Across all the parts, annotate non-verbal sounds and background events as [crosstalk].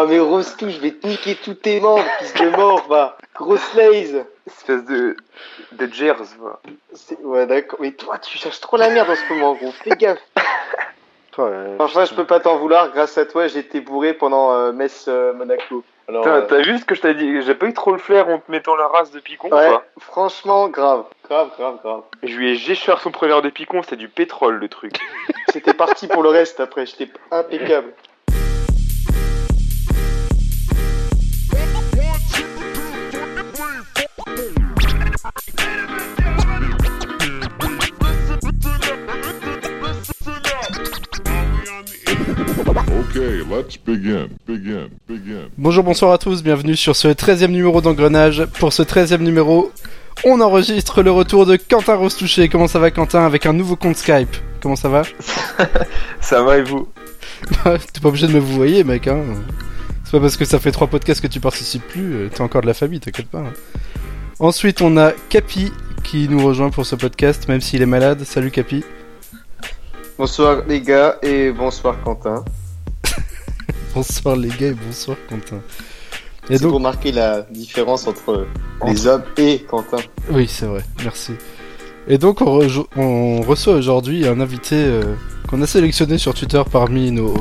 Oh mais Rostou, je vais te niquer tous tes membres, fils de mort, va. Grosse laze. Espèce de. de Gers, va. Ouais, d'accord. Mais toi, tu cherches trop la merde en ce moment, gros. Fais gaffe. Enfin, je peux pas t'en vouloir. Grâce à toi, j'ai été bourré pendant euh, Metz-Monaco. Alors, T'as euh, t'as vu ce que je t'ai dit? J'ai pas eu trop le flair en te mettant la race de picon, ouais, quoi. franchement, grave. Grave, grave, grave. Je lui ai jéché son premier de picon, c'était du pétrole, le truc. C'était parti pour le reste après. J'étais impeccable. Okay, let's begin, begin, begin. Bonjour, bonsoir à tous, bienvenue sur ce 13e numéro d'Engrenage. Pour ce 13e numéro, on enregistre le retour de Quentin Rostouché. Comment ça va Quentin Avec un nouveau compte Skype? Comment ça va? [laughs] Ça va et vous? T'es pas obligé de me vous voyer mec hein. C'est pas parce que ça fait trois podcasts que tu participes plus, euh, t'es encore de la famille, t'inquiète pas. hein. Ensuite on a Capi qui nous rejoint pour ce podcast, même s'il est malade. Salut Capi. Bonsoir les gars et bonsoir Quentin. Bonsoir les gars et bonsoir Quentin. Et donc, pour marquer la différence entre les hommes et Quentin. Oui, c'est vrai, merci. Et donc, on, reçoit aujourd'hui un invité euh, qu'on a sélectionné sur Twitter parmi nos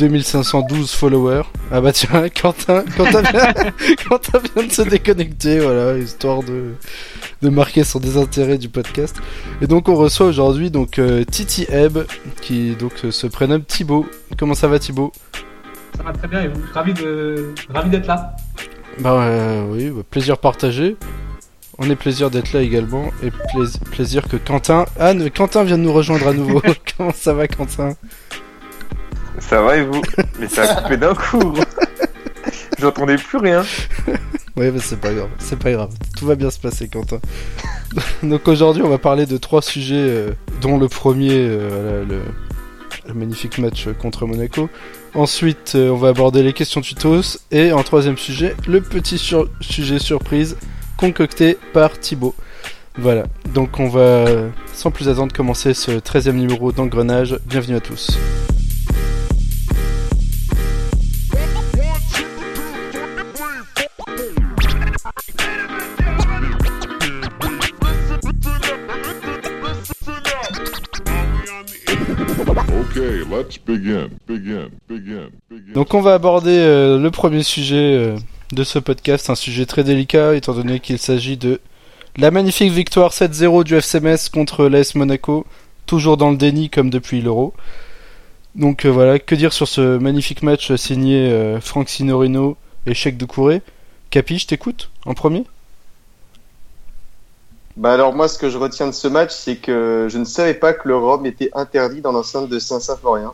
2512 followers. Ah bah tiens, [laughs] Quentin, Quentin, vient, [laughs] Quentin vient de se déconnecter, voilà, histoire de, de marquer son désintérêt du podcast. Et donc, on reçoit aujourd'hui donc euh, Titi Ebb, qui donc euh, se prénomme Thibaut. Comment ça va Thibaut? Ça va très bien et vous Ravi de ravi d'être là. Bah euh, oui, bah, plaisir partagé. On est plaisir d'être là également et plais- plaisir que Quentin. Ah, ne- Quentin vient de nous rejoindre à nouveau. [laughs] Comment ça va, Quentin? Ça va et vous? Mais ça a coupé d'un coup [laughs] J'entendais plus rien. Ouais, mais c'est pas grave, c'est pas grave. Tout va bien se passer, Quentin. [laughs] Donc aujourd'hui, on va parler de trois sujets, euh, dont le premier, euh, le magnifique match contre Monaco. Ensuite, euh, on va aborder les questions tutos et en troisième sujet, le petit sujet surprise concocté par Thibaut. Voilà, donc on va sans plus attendre commencer ce 13e numéro d'engrenage. Bienvenue à tous. Okay, let's begin, begin, begin. Donc on va aborder euh, le premier sujet euh, de ce podcast, un sujet très délicat étant donné qu'il s'agit de la magnifique victoire 7-0 du FC Metz contre l'AS Monaco, toujours dans le déni comme depuis l'Euro. Donc euh, voilà, que dire sur ce magnifique match signé Franck Signorino et Cheikh Doucouré? Capi, je t'écoute en premier Bah alors moi, ce que je retiens de ce match, c'est que je ne savais pas que le rhum était interdit dans l'enceinte de Saint-Symphorien.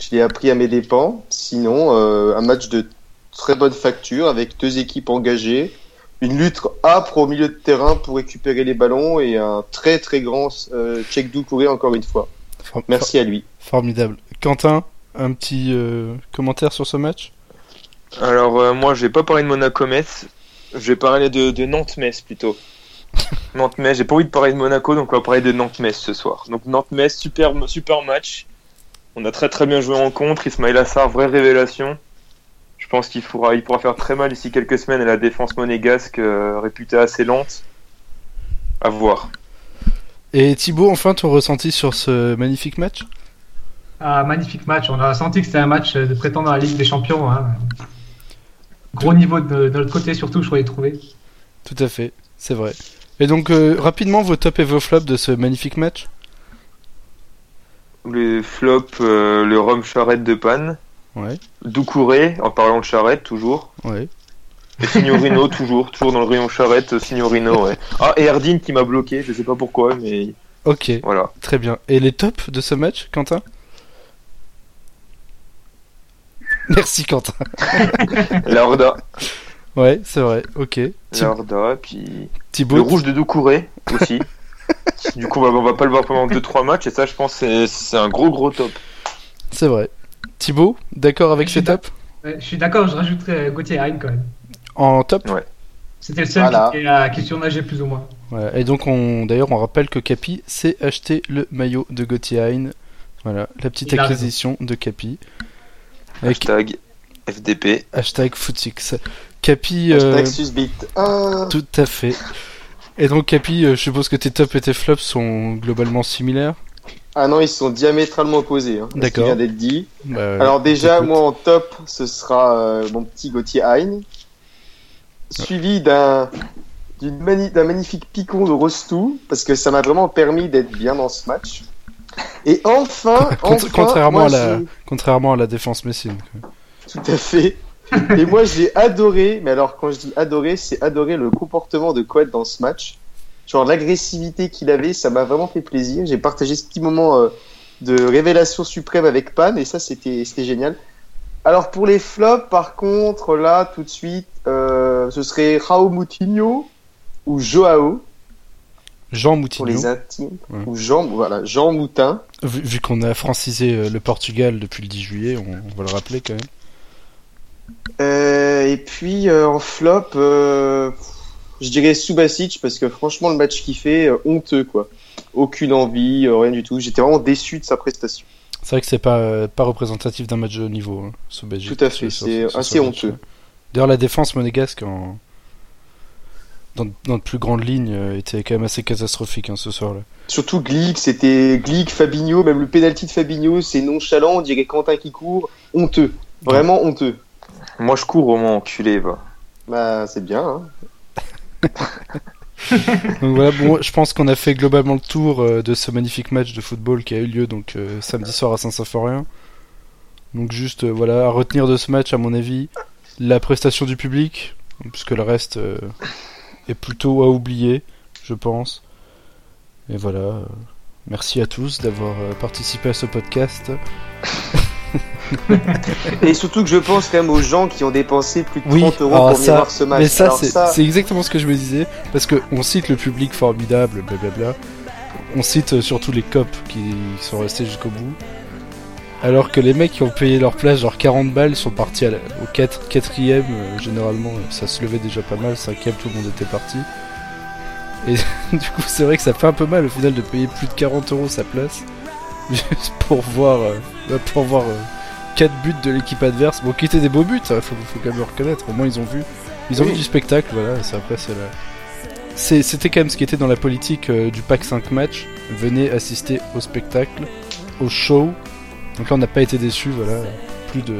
Je l'ai appris à mes dépens. Sinon, euh, un match de très bonne facture avec deux équipes engagées, une lutte âpre au milieu de terrain pour récupérer les ballons et un très très grand euh, check Doucouré encore une fois. For- Merci à lui. for- Formidable. Quentin, un petit euh, commentaire sur ce match? Alors, euh, moi, je vais pas parler de Monaco-Metz. Je vais parler de, de Nantes-Metz plutôt. Nantes-Metz, j'ai pas envie de parler de Monaco, donc on va parler de Nantes-Metz ce soir. Donc, Nantes-Metz, super, super match. On a très très bien joué en contre. Ismail Assar, vraie révélation. Je pense qu'il pourra, il pourra faire très mal ici quelques semaines à la défense monégasque, euh, réputée assez lente. À voir. Et Thibaut, enfin, ton ressenti sur ce magnifique match? Un magnifique match. On a senti que c'était un match de prétendant à la Ligue des Champions. hein. Gros niveau de, de l'autre côté, surtout, je croyais trouver. Tout à fait, c'est vrai. Et donc, euh, rapidement, vos tops et vos flops de ce magnifique match Les flops, euh, le rhum charrette de panne. Ouais, Doucouré, en parlant de charrette, toujours. ouais. Et Signorino, [laughs] toujours, toujours dans le rayon charrette, Signorino, ouais. Ah, et Erdine qui m'a bloqué, je sais pas pourquoi, mais Ok, voilà. très bien. Et les tops de ce match, Quentin [laughs] Merci, Quentin. La Horda, Ouais, c'est vrai, ok. Horda, puis le Thibaut, rouge de Doucouré [laughs] aussi. du coup, on va, on va pas le voir pendant 2-3 matchs, et ça, je pense, c'est c'est un gros gros top. c'est vrai. Thibaut, d'accord avec ces tops Ouais, je suis d'accord, je rajouterais Gauthier Hein quand même. En top C'était le seul Voilà. qui, était, euh, qui surnageait plus ou moins. Ouais, Et donc, on, d'ailleurs, on rappelle que Capi s'est acheté le maillot de Gauthier Hein. Voilà, la petite Il acquisition de Capi. Avec- Hashtag. FDP. Hashtag footix. Capi, euh. Ah, tout à fait. Et donc Capi, euh, je suppose que tes tops et tes flops sont globalement similaires? ah non, ils sont diamétralement opposés. Hein, D'accord. vient d'être dit. Bah, Alors déjà, moi en top, ce sera euh, mon petit Gauthier Hein, suivi d'un d'une mani- d'un magnifique picon de Rostou, parce que ça m'a vraiment permis d'être bien dans ce match. Et enfin, Cont- enfin, contrairement moi, à la- contrairement à la défense messine. Tout à fait. [laughs] Et moi, j'ai adoré, mais alors quand je dis adoré, c'est adorer le comportement de Coët dans ce match. Genre l'agressivité qu'il avait, ça m'a vraiment fait plaisir. J'ai partagé ce petit moment euh, de révélation suprême avec Pan, et ça, c'était génial. Alors pour les flops, par contre, là, tout de suite, euh, ce serait Raul Moutinho ou Joao Jean pour Moutinho, les intimes, Ouais. ou Jean, voilà, Jean Moutin. vu, vu qu'on a francisé euh, le Portugal depuis le 10 juillet, on, on va le rappeler quand même. Euh, et puis euh, en flop, euh, je dirais Subasic parce que franchement le match qu'il fait, honteux quoi. Aucune envie, rien du tout. J'étais vraiment déçu de sa prestation. C'est vrai que c'est pas, pas représentatif d'un match de haut niveau, hein, Belgique. Tout à fait, c'est assez honteux. D'ailleurs, la défense monégasque, en... dans, dans de plus grandes lignes, euh, était quand même assez catastrophique hein, ce soir-là. Surtout Glick, c'était Glick, Fabinho, même le penalty de Fabinho, c'est nonchalant, on dirait Quentin qui court, honteux, vraiment honteux. Moi, je cours au moins enculé, va. Bah c'est bien. Hein. [laughs] Donc voilà, bon, je pense qu'on a fait globalement le tour euh, de ce magnifique match de football qui a eu lieu donc euh, samedi soir à Saint-Symphorien. Donc juste, euh, voilà, à retenir de ce match, à mon avis, la prestation du public, puisque le reste euh, est plutôt à oublier, je pense. Et voilà, merci à tous d'avoir participé à ce podcast. [laughs] Et surtout que je pense quand même aux gens qui ont dépensé plus de Oui, 30 euros pour venir ça- voir ce match. Mais ça, c'est ça, exactement ce que je me disais, parce que on cite le public formidable, blablabla. On cite euh, surtout les cops qui sont restés jusqu'au bout. Alors que les mecs qui ont payé leur place, genre 40 balles, sont partis à la- au 4 quatrième, euh, généralement, euh, ça se levait déjà pas mal, cinquième, tout le monde était parti. Et [laughs] du coup, c'est vrai que ça fait un peu mal au final de payer plus de 40 euros sa place, [laughs] juste pour voir, euh, pour voir 4 buts de l'équipe adverse. Bon, qui étaient des beaux buts, hein, faut, faut quand même le reconnaître, au moins ils ont vu. Ils ont Oui. vu du spectacle, voilà, c'est après c'est la... C'était quand même ce qui était dans la politique euh, du pack 5 match. Venez assister au spectacle, au show. Donc là on n'a pas été déçus, voilà. Plus de,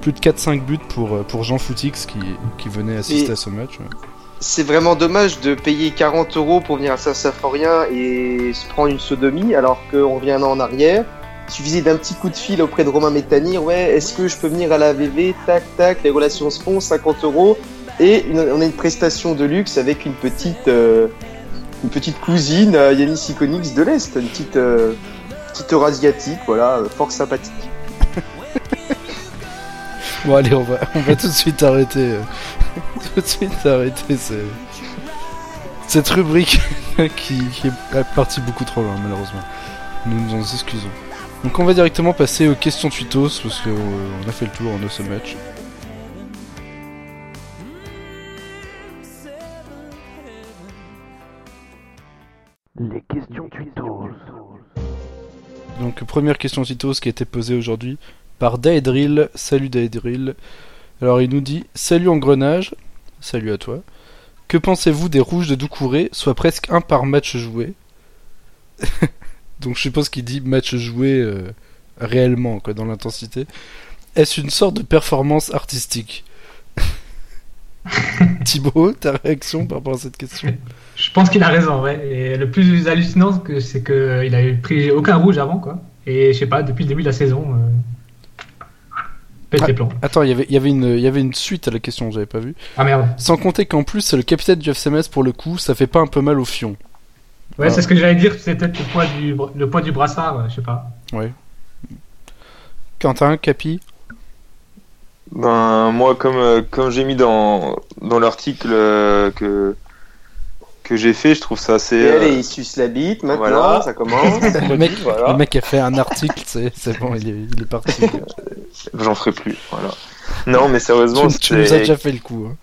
plus de 4-5 buts pour, euh, pour Jean Foutix qui, qui venait assister Et- à ce match. ouais. c'est vraiment dommage de payer 40 euros pour venir à Saint-Symphorien et se prendre une sodomie alors qu'on revient un an en arrière. Il suffisait d'un petit coup de fil auprès de Romain Métanir, ouais, est-ce que je peux venir à la VV, tac, tac, les relations se font, 50 euros, et on a une prestation de luxe avec une petite, euh, une petite cousine, euh, Yanis Iconix de l'Est, une petite, euh, petite eurasiatique, voilà, euh, fort sympathique. [laughs] Bon allez, on va, on va tout de suite arrêter. [laughs] tout de suite arrêter ce- cette rubrique [laughs] qui, qui est partie beaucoup trop loin malheureusement. Nous nous en excusons. Donc on va directement passer aux questions tweetos parce que euh, on a fait le tour de ce match. Les questions tutos. Donc première question tweetos qui a été posée aujourd'hui par Daedrill. Salut Daedrill. Alors il nous dit Salut Engrenage. Salut à toi. Que pensez-vous des rouges de Doucouré, soit presque un par match joué [laughs] Donc je suppose qu'il dit match joué euh, réellement, quoi, dans l'intensité. Est-ce une sorte de performance artistique? [laughs] Thibaut, ta réaction par rapport à cette question? Je pense qu'il a raison, ouais. Et le plus hallucinant, que- c'est qu'il a pris aucun rouge avant, quoi. Et je sais pas, depuis le début de la saison, euh... pète Ah. les. Attends, il y avait- il y avait une- il y avait une suite à la question, j'avais pas vu. Ah merde. Sans compter qu'en plus, le capitaine du FCMS pour le coup, ça fait pas un peu mal au fion. Ouais, Ah. c'est ce que j'allais dire, c'est peut-être le poids du, le poids du brassard, euh, je sais pas. Quentin, Capi? Ben moi comme euh, comme j'ai mis dans dans l'article euh, que que j'ai fait, je trouve ça assez. Et euh, allez, il suce la bite, maintenant, voilà. ça commence. [laughs] le mec, [laughs] voilà. le mec a fait un article, c'est c'est bon, il est, il est parti. [laughs] J'en ferai plus. Voilà. Non mais tu, sérieusement, tu nous as déjà fait le coup. hein.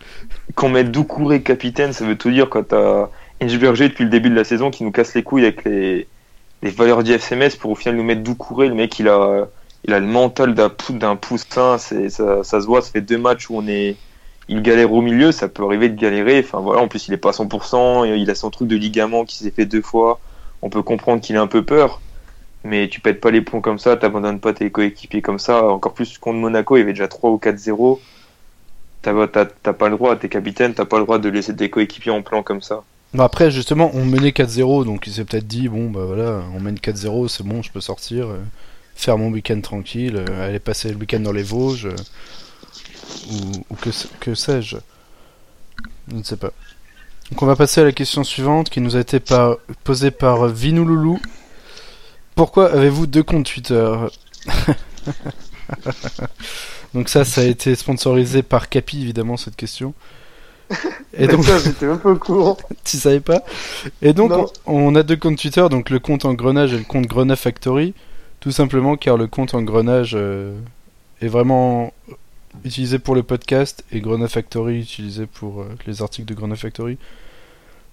qu'on mette Doucouré capitaine, ça veut tout dire quand t'as Ingeberger depuis le début de la saison qui nous casse les couilles avec les les valeurs du FCMS pour au final nous mettre Doucouré, le mec il a il a le mental d'un d'un poussin. Ça, ça se voit. Ça fait deux matchs où on est, il galère au milieu. Ça peut arriver de galérer. Enfin voilà. En plus, il est pas à 100%. et Il a son truc de ligament qui s'est fait deux fois. On peut comprendre qu'il a un peu peur. Mais tu pètes pas les plombs comme ça, t'abandonnes pas tes coéquipiers comme ça. Encore plus contre Monaco, il y avait déjà 3 ou 4-0. T'as t'as- t'as pas le droit, t'es capitaine, t'as pas le droit de laisser tes coéquipiers en plan comme ça. Bon, après, justement, on menait 4-0, donc il s'est peut-être dit, bon, bah voilà, on mène 4-0, c'est bon, je peux sortir, euh, faire mon week-end tranquille, euh, aller passer le week-end dans les Vosges, euh, ou, que, que sais-je. Je ne sais pas. Donc on va passer à la question suivante, qui nous a été posée par Vinouloulou. Pourquoi avez-vous deux comptes Twitter? [laughs] Donc ça, ça a été sponsorisé par Capi, évidemment, cette question. Et donc... J'étais un peu [laughs] tu savais pas Et donc, on a deux comptes Twitter, donc le compte Engrenage et le compte Grenat Factory, tout simplement car le compte Engrenage euh, est vraiment utilisé pour le podcast et Grenat Factory utilisé pour euh, les articles de Grenat Factory.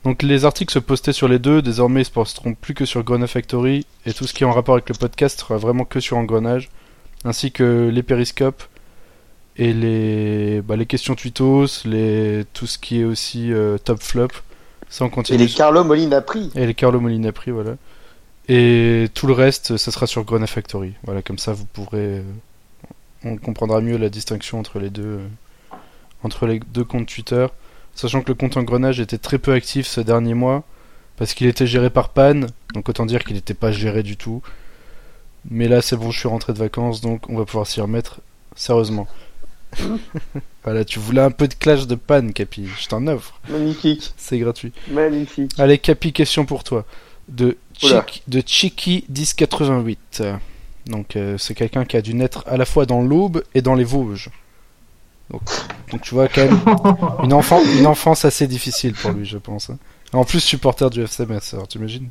Donc les articles se postaient sur les deux, désormais ils se posteront plus que sur Grenat Factory. Et tout ce qui est en rapport avec le podcast sera vraiment que sur Engrenage, ainsi que les périscopes et les, bah, les questions tweetos, les, tout ce qui est aussi euh, top flop. Ça on Et continue. les Carlo Molina pris. Et les Carlo Molina Prix, voilà. Et tout le reste, ça sera sur Grenat Factory. Voilà, comme ça vous pourrez. euh, on comprendra mieux la distinction entre les deux, euh, entre les deux comptes Twitter. Sachant que le compte Engrenage était très peu actif ces derniers mois, parce qu'il était géré par Pan, donc autant dire qu'il n'était pas géré du tout. Mais là, c'est bon, je suis rentré de vacances, donc on va pouvoir s'y remettre sérieusement. [laughs] voilà, tu voulais un peu de clash de Pan, Capi. Je t'en offre, Magnifique, c'est gratuit. magnifique. Allez, Capi, question pour toi. De. Chick, de Chiki 1088. Donc, euh, c'est quelqu'un qui a dû naître à la fois dans l'Aube et dans les Vosges. Donc, donc tu vois, quand même, [laughs] une, enfant, une enfance assez difficile pour lui, je pense. hein. En plus, supporter du FCMS, alors t'imagines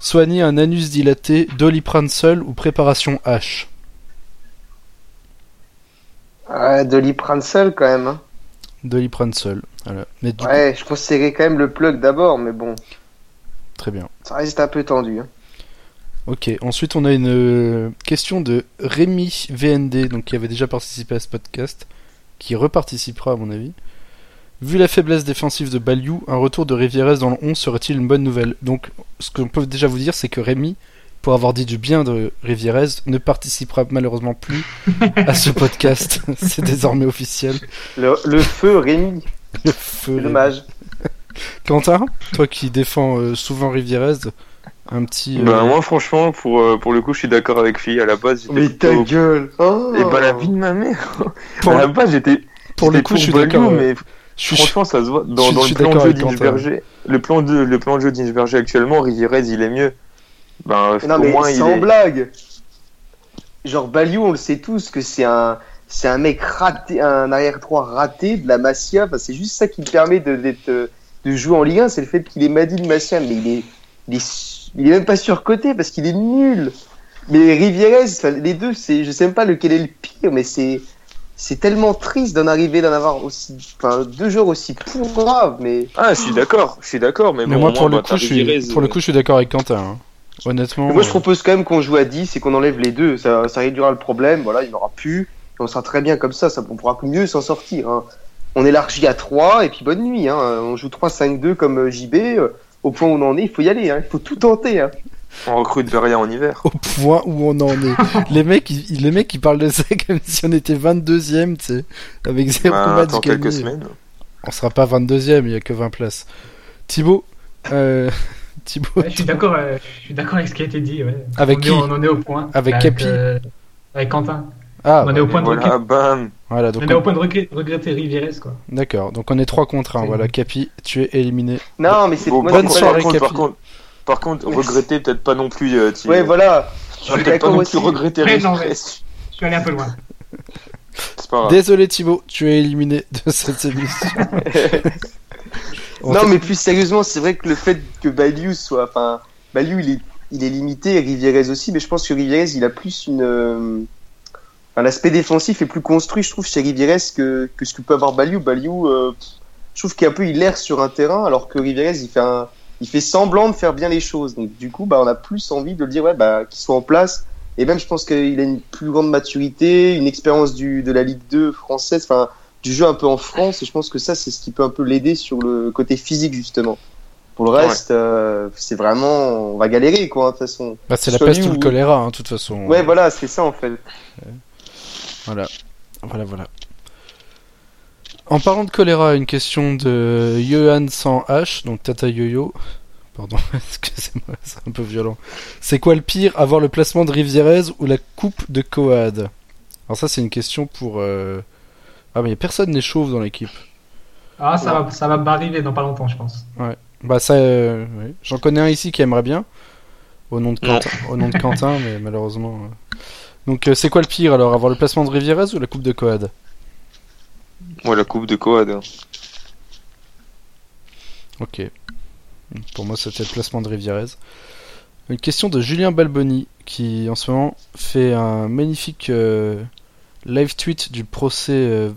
Soigner un anus dilaté, doliprane seul ou préparation H? Ouais, Doliprane seul quand même. hein. Doliprane seul. Voilà. Mais du Ouais, je conseillerais quand même le plug d'abord, mais bon, très bien. ça reste un peu tendu. hein. Ok, ensuite on a une euh, question de Rémi VND, donc qui avait déjà participé à ce podcast, qui reparticipera à mon avis. Vu la faiblesse défensive de Baliou, un retour de Rivieres dans le 11 serait-il une bonne nouvelle? Donc, ce qu'on peut déjà vous dire, c'est que Rémi, pour avoir dit du bien de Rivieres, ne participera malheureusement plus [laughs] à ce podcast. [laughs] c'est désormais officiel. Le, le feu, Rémi, Le feu dommage. [laughs] Quentin, toi qui défends euh, souvent Rivieres, un petit... euh, Bah, moi, franchement, pour, euh, pour le coup, je suis d'accord avec lui. À la base, j'étais Mais ta gueule oh. Et bah, la vie de ma mère. pour, à la base, j'étais. pour le coup, je suis d'accord. mais je franchement, ça se voit. je Dans, suis- dans je le plan de d'accord jeu le plan de, le plan de jeu d'Inchberger actuellement, Rivierez, il est mieux. Ben, Non mais moins, il sans est. blague. Genre Baliou, on le sait tous que c'est un c'est un mec raté, un arrière droit raté de la Masia. Enfin, c'est juste ça qui me permet de d'être euh, de jouer en Ligue 1, c'est le fait qu'il est Madine Masia, mais il est il est il est même pas surcoté parce qu'il est nul. Mais Rivieres, les deux, c'est je sais même pas lequel est le pire, mais c'est c'est tellement triste d'en arriver d'en avoir aussi enfin deux joueurs aussi pourraves, mais Ah, je suis d'accord, je suis d'accord, mais, Mais bon, moi, pour le bah, coup, je suis, Rivierez, pour le euh, coup, je suis d'accord avec Quentin. hein. Honnêtement. Mais moi, je euh, propose quand même qu'on joue à 10 et qu'on enlève les deux. Ça, ça réduira le problème. Voilà, il n'y aura plus. Et on sera très bien comme ça. ça on pourra mieux s'en sortir. hein. On élargit à 3 et puis bonne nuit. Hein. On joue 3-5-2 comme euh, JB. euh, Au point où on en est, il faut y aller. Hein. Il faut tout tenter. Hein. On recrute Beria en hiver. au point où on en est. [laughs] les mecs, ils, les mecs, ils parlent de ça comme si on était 22ème, tu sais, avec zéro Ben, match attends gagné. quelques semaines. On sera pas 22ème, il y a que 20 places. Thibaut, euh, [laughs] Thibaut, Ouais, je suis d'accord, euh, je suis d'accord avec ce qui a été dit. Ouais. Avec on qui est, On en est au point. Avec Capi euh, avec Quentin. ah, on bah, est au point de Voilà, bam. voilà, donc on est au point de regret- regretter Rivieres, quoi. d'accord, donc on est 3 contre 1, C'est voilà. Capi, tu es éliminé. Non, mais c'est Bon, bonne soirée, par Capi. contre, par contre, regretter peut-être pas non plus. Euh, tu- Ouais, voilà. Je suis d'accord non aussi. plus regretter Ouais, non, mais- Je suis allé un peu loin. C'est pas grave. Désolé Thibaut, tu es éliminé de cette émission. [laughs] On Non, mais plus sérieusement, c'est vrai que le fait que Baliou soit. Enfin, Baliou, il est, il est limité. Rivieres aussi. Mais je pense que Rivieres, il a plus une. euh, Enfin, l'aspect défensif est plus construit, je trouve, chez Rivieres que, que ce que peut avoir Baliou. Baliou, euh, je trouve qu'il a un peu, il erre sur un terrain, alors que Rivieres, il fait un, il fait semblant de faire bien les choses. Donc, du coup, bah, on a plus envie de le dire, ouais, bah, qu'il soit en place Et même, je pense qu'il a une plus grande maturité, une expérience du, de la Ligue 2 française, enfin, du jeu un peu en France. Et je pense que ça, c'est ce qui peut un peu l'aider sur le côté physique, justement. Pour le reste, euh, c'est vraiment, on va galérer, quoi, de toute façon. Bah, c'est la peste ou le choléra, hein, de toute façon. Ouais, voilà, c'est ça, en fait. Voilà, voilà, voilà. En parlant de choléra, une question de Johan sans H, donc Tata Yo-Yo. Pardon, [laughs] excusez-moi, c'est un peu violent. C'est quoi le pire, avoir le placement de Rivierez ou la coupe de Coad? Alors ça, c'est une question pour... euh, Ah, mais personne n'est chauve dans l'équipe. Ah, ça va, ça va arriver dans pas longtemps, je pense. Bah ça, euh, oui. j'en connais un ici qui aimerait bien, au nom de. Quentin, au nom de Quentin mais malheureusement... euh. Donc euh, c'est quoi le pire alors, avoir le placement de Rivierez ou la coupe de Coad Ouais, la coupe de Coad. hein. Ok. Pour moi, c'était le placement de Rivierez. Une question de Julien Balboni, qui en ce moment fait un magnifique euh, live tweet du procès euh,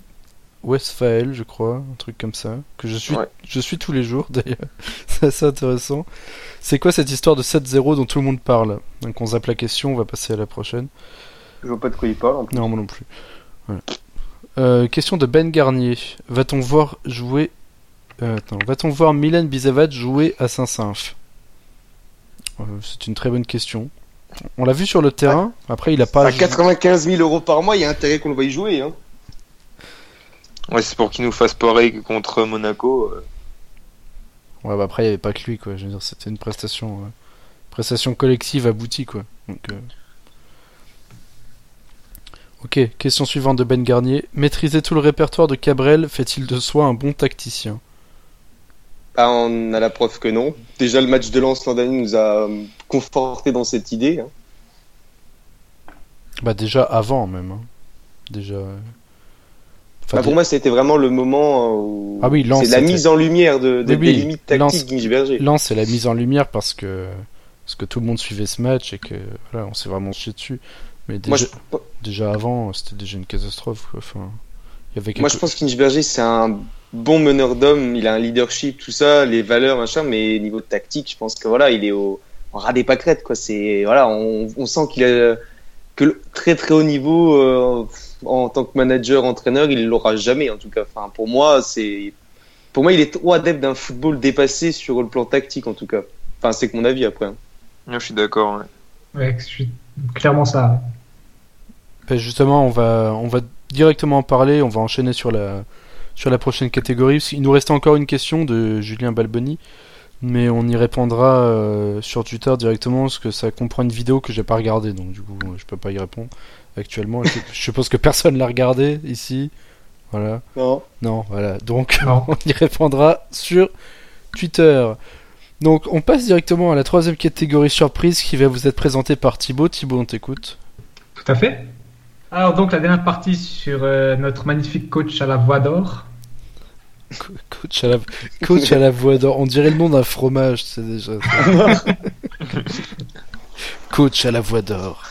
Westphal, je crois, un truc comme ça, que je suis, Ouais. je suis tous les jours [laughs] d'ailleurs. C'est assez intéressant. C'est quoi cette histoire de 7-0 dont tout le monde parle? Donc on zappe la question, on va passer à la prochaine. Je vois pas de quoi il parle, en plus. Non, moi non plus. Voilà. Euh, question de Ben Garnier. Va-t-on voir jouer. euh, attends, va-t-on voir Milan Bizavat jouer à Saint-Symph Euh, C'est une très bonne question. On l'a vu sur le terrain. Après, il a pas. À 95 000 euros par mois, il y a intérêt qu'on le voie y jouer, hein. Ouais, c'est pour qu'il nous fasse pareil que contre Monaco. euh. Ouais, bah après, il n'y avait pas que lui, quoi. Je veux dire, c'était une prestation. euh, prestation collective aboutie, quoi. Donc, euh, Ok, question suivante de Ben Garnier. Maîtriser tout le répertoire de Cabrel fait-il de soi un bon tacticien? Ah, on a la preuve que non. Déjà, le match de Lens l'an dernier nous a conforté dans cette idée. hein. Bah, déjà avant, même. hein. Déjà. Enfin, Bah, pour moi, c'était vraiment le moment euh, où Ah oui, c'est la mise en lumière de, de- Oui, oui, des limites tactiques d'Inge Lens, c'est la mise en lumière parce que parce que tout le monde suivait ce match et que voilà, on s'est vraiment chié dessus. Mais déjà, Moi, je, déjà avant, c'était déjà une catastrophe. Quoi. Enfin, il y avait moi, je pense qu'Inge c'est un bon meneur d'hommes. Il a un leadership, tout ça, les valeurs, machin. Mais niveau tactique, je pense que voilà, il est au, au ras des pâquerettes, quoi. C'est voilà, on, on sent qu'il a que le très très haut niveau euh, en tant que manager, entraîneur, il l'aura jamais en tout cas. Enfin, pour moi, c'est pour moi, il est trop adepte d'un football dépassé sur le plan tactique en tout cas. Enfin, c'est que mon avis après. hein. Ouais, je suis d'accord. ouais. Ouais, je suis clairement ça. Ben, justement, on va on va directement en parler. On va enchaîner sur la sur la prochaine catégorie. Il nous restait encore une question de Julien Balboni, mais on y répondra euh, sur Twitter directement parce que ça comprend une vidéo que j'ai pas regardée, donc du coup, je peux pas y répondre actuellement. je, [laughs] je suppose que personne l'a regardée ici. Voilà. Non. Non, voilà. Donc, Non. [laughs] on y répondra sur Twitter. Donc, on passe directement à la troisième catégorie surprise qui va vous être présentée par Thibaut. Thibaut, on t'écoute. Tout à fait. Alors donc la dernière partie sur euh, notre magnifique coach à la voix d'or. Co- Coach à la, coach à la voix d'or. On dirait le nom d'un fromage, c'est déjà. [laughs] ça. coach à la voix d'or.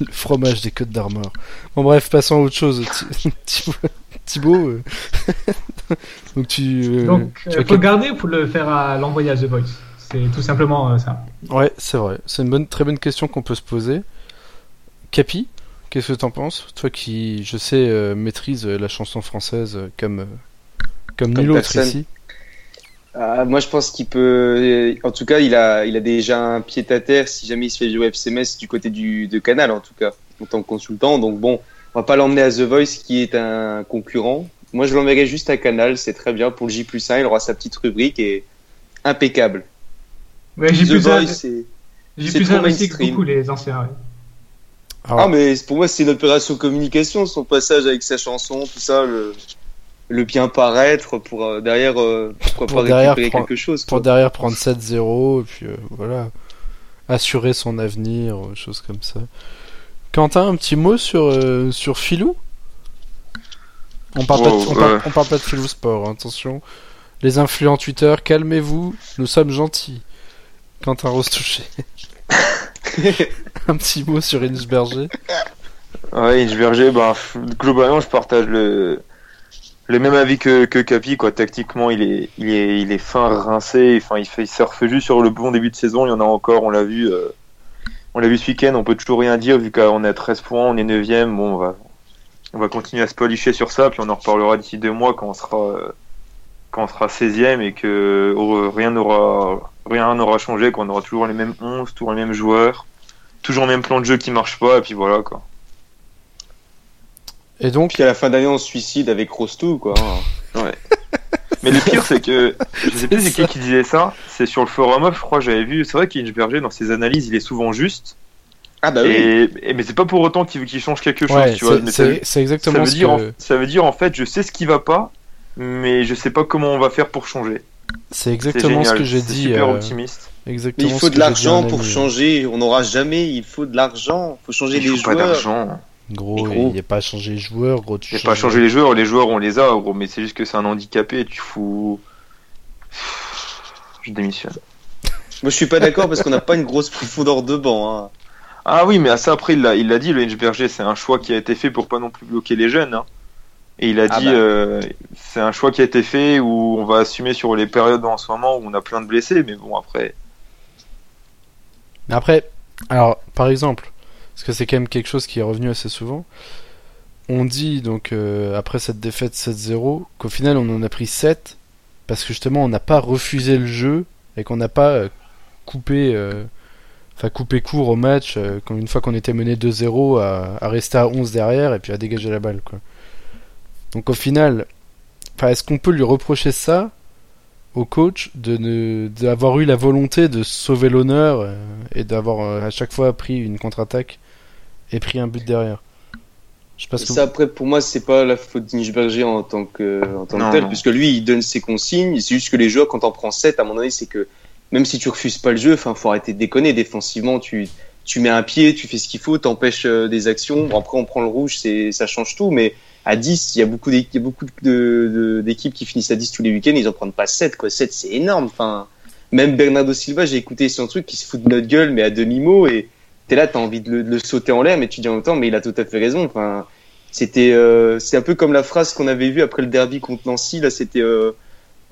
le fromage des Côtes d'Armor. Bon, bref, passons à autre chose. Thi- Thibaut. Euh, [laughs] donc tu. euh, donc tu as faut le garder ou faut le faire à l'envoyer à The Voice? C'est tout simplement euh, ça. Ouais, c'est vrai. C'est une bonne, très bonne question qu'on peut se poser. Capi, qu'est-ce que t'en penses Toi qui, je sais, euh, maîtrise euh, la chanson française euh, comme, euh, comme, Comme nul autre ici. Ah, moi, je pense qu'il peut. En tout cas, il a, il a déjà un pied à terre si jamais il se fait virer au FCMS du côté du, de Canal, en tout cas, en tant que consultant. Donc bon, on va pas l'emmener à The Voice qui est un concurrent. Moi, je l'enverrai juste à Canal, c'est très bien pour le J 1, il aura sa petite rubrique et impeccable. Ouais, j'ai The plus ça. Voice, c'est. Que mainstream. beaucoup les anciens. ouais. Alors, Ah, mais pour moi, c'est une opération communication, son passage avec sa chanson, tout ça, le, le bien paraître pour euh, derrière, euh, pourquoi Pour pas derrière récupérer prendre- quelque chose. pour derrière prendre 7-0, et puis euh, voilà. Assurer son avenir, choses comme ça. Quentin, un petit mot sur, euh, sur Filou? On parle, pas de, on, parle, on parle pas de Filou Sport, hein, attention. Les influents Twitter, calmez-vous, nous sommes gentils. Quentin Rose touché. [laughs] un petit mot sur Inge Berger. Ouais, Inge Berger, ben, globalement, je partage le, le même avis que, que Capi, quoi. Tactiquement, il est, il est, il est fin, rincé. Enfin, il fait, il surfe juste sur le bon début de saison. Il y en a encore, on l'a vu, euh, On l'a vu ce week-end, on peut toujours rien dire vu qu'on est à 13 points, on est 9ème. Bon, on va, on va continuer à se policher sur ça, puis on en reparlera d'ici deux mois quand on sera, euh, quand on sera 16ème et que euh, rien n'aura rien n'aura changé, qu'on aura toujours les mêmes 11, toujours les mêmes joueurs, toujours le même plan de jeu qui marche pas, et puis voilà quoi. Et donc, Puis à la fin d'année, on se suicide avec Rostou, quoi. [laughs] Mais le pire, c'est que je sais plus C'est c'est qui qui disait ça. C'est sur le forum up, je crois, j'avais vu. C'est vrai qu'Inchberger, dans ses analyses, il est souvent juste. Ah bah oui. et, et- mais c'est pas pour autant qu'il qu'il change quelque chose, ouais, tu vois. c'est- Mais ça, c'est c'est ça exactement veut ce dire, en- ça veut dire en fait, je sais ce qui va pas, mais je sais pas comment on va faire pour changer. C'est exactement ce que j'ai dit. Super euh, optimiste. Mais Exactement. il ce faut de l'argent pour changer. On n'aura jamais. Il faut de l'argent. Il faut changer Il les faut pas joueurs. d'argent. Gros, Mais gros. il n'y a pas à changer les joueurs, gros. Tu Il faut pas changes- changer les joueurs. Les joueurs, on les a, gros, mais c'est juste que c'est un handicapé tu fous. Je démissionne. Moi, je suis pas d'accord parce qu'on n'a pas une grosse profondeur de banc. Hein. Ah oui, mais à ça après, il l'a, il l'a dit, le Berger, c'est un choix qui a été fait pour pas non plus bloquer les jeunes. hein. Et il a Ah dit, bah. euh, c'est un choix qui a été fait où on va assumer sur les périodes en ce moment où on a plein de blessés, mais bon après. Mais après, alors, par exemple, parce que c'est quand même quelque chose qui est revenu assez souvent, on dit donc euh, après cette défaite 7-0 qu'au final on en a pris 7 parce que justement on n'a pas refusé le jeu et qu'on n'a pas euh, coupé, euh, enfin coupé court au match euh, quand une fois qu'on était mené 2-0 à, à rester à 11 derrière et puis à dégager la balle quoi. Donc au final, est-ce qu'on peut lui reprocher ça au coach de ne d'avoir eu la volonté de sauver l'honneur euh, et d'avoir euh, à chaque fois pris une contre-attaque et pris un but derrière? Je sais pas Ça, après, pour moi, c'est pas la faute d'Inchberger en tant que, en tant que tel, non. puisque lui, il donne ses consignes. C'est juste que les joueurs, quand t'en prends 7, à mon avis, c'est que même si tu refuses pas le jeu, enfin, faut arrêter de déconner. Défensivement, tu, tu mets un pied, tu fais ce qu'il faut, t'empêches euh, des actions. Bon, après, on prend le rouge, c'est, ça change tout, mais à 10, il y a beaucoup d'équipes, qui finissent à 10 tous les week-ends, ils en prennent pas 7, quoi. 7, c'est énorme. Enfin, même Bernardo Silva, j'ai écouté son truc qui se fout de notre gueule, mais à demi-mot, et t'es là, t'as envie de le, de le sauter en l'air, mais tu dis en même temps, mais il a tout à fait raison. Enfin, c'était, euh, c'est un peu comme la phrase qu'on avait vue après le derby contre Nancy. Là, c'était euh,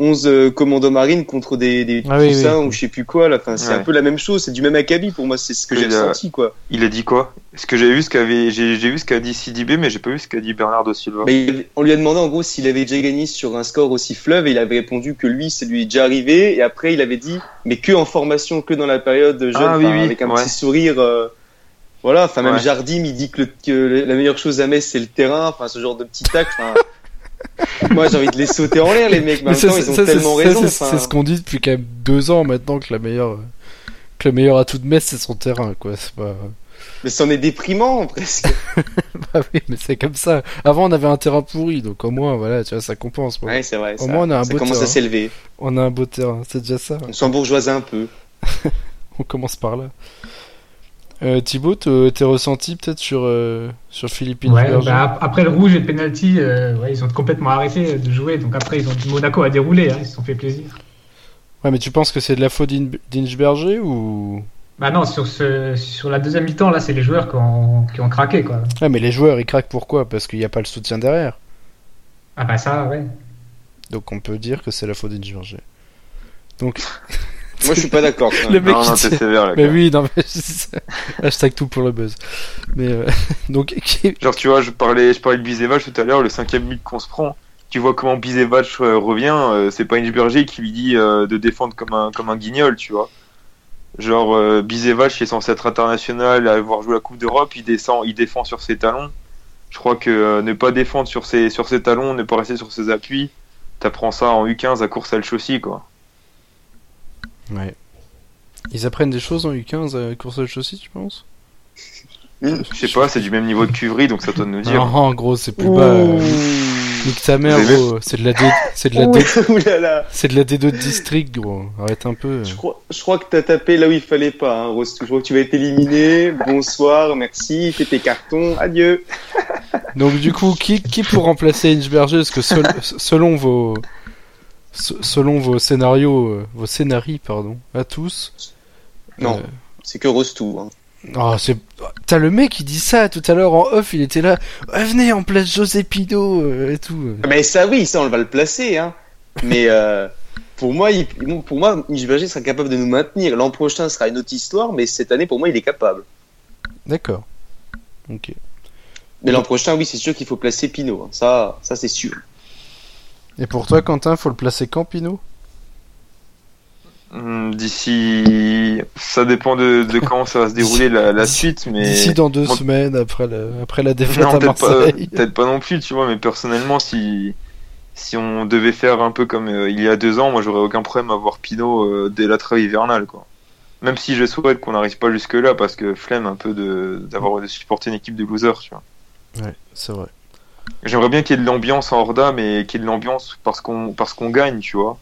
11 euh, commandos marines contre des, des Ah oui, poussins oui. ou je sais plus quoi. Là, enfin, c'est Ouais. un peu la même chose. C'est du même acabit pour moi. C'est ce que j'ai ressenti, quoi. Il a dit quoi? Est-ce que j'ai vu ce qu'avait, j'ai, j'ai vu ce qu'a dit CDB, mais j'ai pas vu ce qu'a dit Bernardo Silva. Mais il- on lui a demandé en gros s'il avait déjà gagné sur un score aussi fleuve et il avait répondu que lui, ça lui est déjà arrivé. Et après, il avait dit, mais que en formation, que dans la période jeune, Ah oui, avec un ouais. petit sourire. euh, voilà, enfin même Ouais. Jardim, il dit que, le- que la meilleure chose à Metz c'est le terrain, enfin ce genre de petit tac. [laughs] Moi j'ai envie de les sauter en l'air les mecs, mais en même ça, temps c'est- ils ont tellement raison. c'est- enfin. Ce qu'on dit depuis quand même deux ans maintenant que la meilleure, que le meilleur atout de Metz c'est son terrain quoi. C'est pas. Mais c'en est déprimant presque. [laughs] Bah oui, mais c'est comme ça. Avant on avait un terrain pourri donc au moins voilà tu vois ça compense. quoi. Ouais, c'est vrai. Au ça, moins, on a un ça beau commence à s'élever. On a un beau terrain, c'est déjà ça. On s'en bourgeoise un peu. [laughs] On commence par là. Euh, Thibaut, te- tes ressentis peut-être sur, euh, sur Philippe Ouais, bah, ap- après le rouge et le penalty, euh, ouais, ils ont complètement arrêté de jouer. Donc après, ils ont Monaco a déroulé, hein, ils se sont fait plaisir. Ouais, mais tu penses que c'est de la faute d'In- d'Inchberger ou? Bah non, sur, ce, sur la deuxième mi-temps, là, c'est les joueurs qui ont, qui ont craqué, quoi. Ouais, mais les joueurs ils craquent pourquoi? Parce qu'il n'y a pas le soutien derrière. Ah bah ça, ouais. Donc on peut dire que c'est la faute d'Inchberger. Donc. [laughs] Moi je suis pas d'accord. Le mec non, qui non, tient- t'es sévère là. Mais oui, non, mais [laughs] hashtag tout pour le buzz. Mais euh, [laughs] donc, Genre, tu vois, je parlais, je parlais de Bizevac tout à l'heure, le cinquième but qu'on se prend. Tu vois comment Bizevac euh, revient, euh, c'est pas Inchberger qui lui dit euh, de défendre comme un, comme un guignol, tu vois. Genre, euh, qui est censé être international, avoir joué la Coupe d'Europe, il descend, il défend sur ses talons. Je crois que euh, ne pas défendre sur ses, sur ses talons, ne pas rester sur ses appuis, t'apprends ça en U15 à course à le chaussy, quoi. Ouais. Ils apprennent des choses en U15 à course de chaussée, tu penses? Je sais pas, c'est du même niveau de cuverie, donc ça doit nous dire. Non, en gros, c'est plus bas. euh, Nique ta mère, gros. C'est de la D... c'est de la D... [laughs] Ouh là là. c'est de la D2 de district, gros. Arrête un peu. Je crois, je crois que t'as tapé là où il fallait pas. Hein, Rose. Je crois que tu vas être éliminé. Bonsoir, merci, fais tes cartons, adieu. Donc du coup, qui, qui pour remplacer Inchberger Parce que sel- [laughs] selon vos selon vos scénarios, euh, vos scénarii, pardon, à tous. Non. euh, C'est que Rostou. Hein. Oh, c'est... T'as le mec qui dit ça tout à l'heure en off, il était là. Ouais, venez, on place José Pido euh, et tout. Mais ça, oui, ça, on va le placer. Hein. Mais euh, Pour moi, il, pour moi, Mitch Berger sera capable de nous maintenir. L'an prochain sera une autre histoire, mais cette année, pour moi, il est capable. D'accord. Ok. Mais l'an prochain, oui, c'est sûr qu'il faut placer Pinot. hein. Ça, ça c'est sûr. Et pour toi, Quentin, faut le placer quand, Pinot Hum, D'ici, ça dépend de, de [laughs] comment ça va se dérouler la, suite, mais D'ici dans deux moi- semaines, après la, après la défaite non, à Marseille. peut-être pas non plus, tu vois. Mais personnellement, si si on devait faire un peu comme euh, il y a deux ans, moi, j'aurais aucun problème à voir Pinot euh, dès la trêve hivernale, quoi. Même si je souhaite qu'on n'arrive pas jusque là, parce que flemme un peu de d'avoir de supporter une équipe de losers, tu vois. Ouais, c'est vrai. J'aimerais bien qu'il y ait de l'ambiance en Horda, mais qu'il y ait de l'ambiance parce qu'on parce qu'on gagne, tu vois.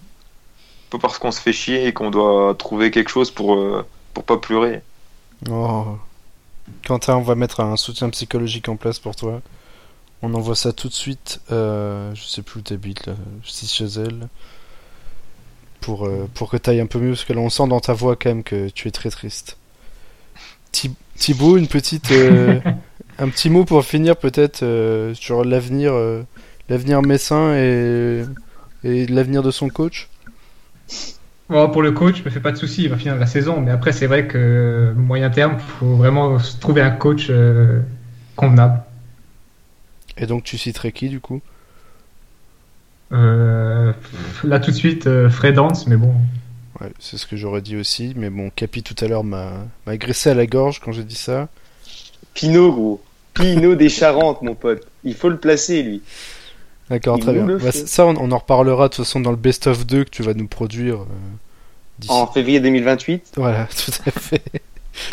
Pas parce qu'on se fait chier et qu'on doit trouver quelque chose pour euh, pour pas pleurer. Oh. Quentin, on va mettre un soutien psychologique en place pour toi. On envoie ça tout de suite. Euh, je sais plus où t'habites là, si chez elle. Pour, euh, pour que t'ailles un peu mieux, parce que là on sent dans ta voix quand même que tu es très triste. Thi- Thibaut, une petite, euh, [laughs] un petit mot pour finir peut-être euh, sur l'avenir, euh, l'avenir messin et, et l'avenir de son coach? Bon, pour le coach, je me fais pas de soucis, il va finir la saison. Mais après, c'est vrai que moyen terme, faut vraiment se trouver un coach euh, convenable. Et donc tu citerais qui du coup? Euh, là, tout de suite, euh, Fred Dance, mais bon. Ouais, c'est ce que j'aurais dit aussi, mais bon, Capi tout à l'heure m'a m'a agressé à la gorge quand j'ai dit ça. Pinot, gros. Pinot des Charentes, mon pote. Il faut le placer, lui. D'accord, très bien. Bah, ça, on, on en reparlera de toute façon dans le best-of 2 que tu vas nous produire euh. En février 2028. Voilà, [laughs] tout à fait.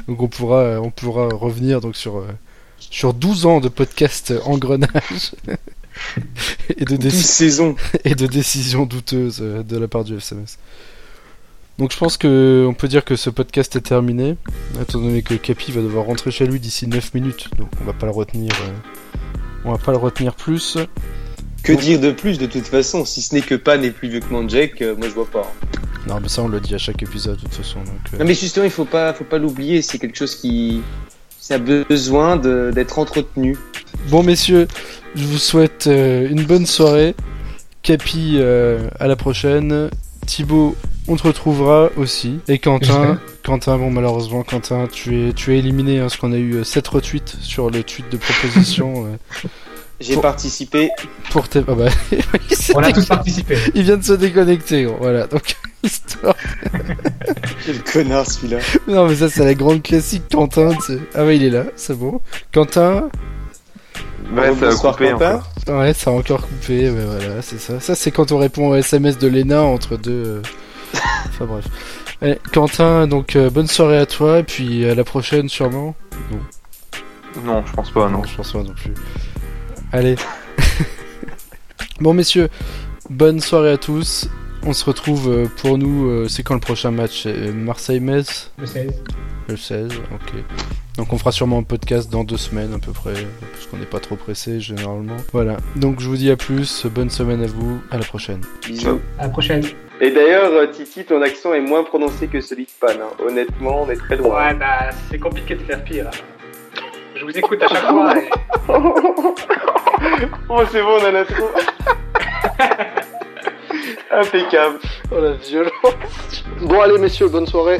Donc on pourra, on pourra revenir donc sur, euh, sur 12 ans de podcast engrenage [laughs] et, de 12 déci- saisons. [laughs] et de décisions douteuses euh, de la part du FCMS. Donc je pense que on peut dire que ce podcast est terminé, étant donné que Capi va devoir rentrer chez lui d'ici 9 minutes, donc on va pas le retenir, euh, on va pas le retenir plus. Que dire de plus, de toute façon? Si ce n'est que Pan est plus vieux que Manjek, euh, moi je vois pas. Non mais ça on le dit à chaque épisode de toute façon. Donc, euh, Non, mais justement, il faut pas, faut pas l'oublier. C'est quelque chose qui, ça a besoin d'être entretenu. Bon messieurs, je vous souhaite une bonne soirée. Capi, à la prochaine. Thibaut, on te retrouvera aussi. Et Quentin. [laughs] Quentin, bon malheureusement Quentin, tu es, tu es éliminé, hein, parce qu'on a eu 7 retweets sur le tweet de proposition [laughs] euh, J'ai Pour- participé. pour tes... Ah bah, [laughs] On a tous participé. il vient de se déconnecter, gros. voilà, donc histoire. Quel connard celui-là. Non mais ça c'est la grande classique Quentin, tu sais. Ah ouais il est là, c'est bon. Quentin, Ouais, ça a Bonsoir, coupé Quentin. encore. ouais ça a encore coupé, mais voilà, c'est ça. Ça c'est quand on répond au SMS de Lena entre deux... euh, Enfin bref. Allez, Quentin, donc euh, bonne soirée à toi, et puis à la prochaine sûrement. Non, je pense pas, non. je pense pas non plus. Allez. [laughs] bon messieurs, bonne soirée à tous. On se retrouve euh, pour nous, euh, c'est quand le prochain match? Euh, Marseille-Metz? Le 16. Le 16, ok. Donc on fera sûrement un podcast dans deux semaines à peu près, parce qu'on n'est pas trop pressé généralement. Voilà, donc je vous dis à plus, bonne semaine à vous, à la prochaine. Bisous. À la prochaine. Et d'ailleurs, euh, Titi, ton accent est moins prononcé que celui de Pan. hein. Honnêtement, on est très loin. Ouais, bah, c'est compliqué de faire pire. Je vous écoute à chaque fois. et- [laughs] oh, c'est bon, on a trop. [laughs] Impeccable. Oh la violence Bon allez messieurs, bonne soirée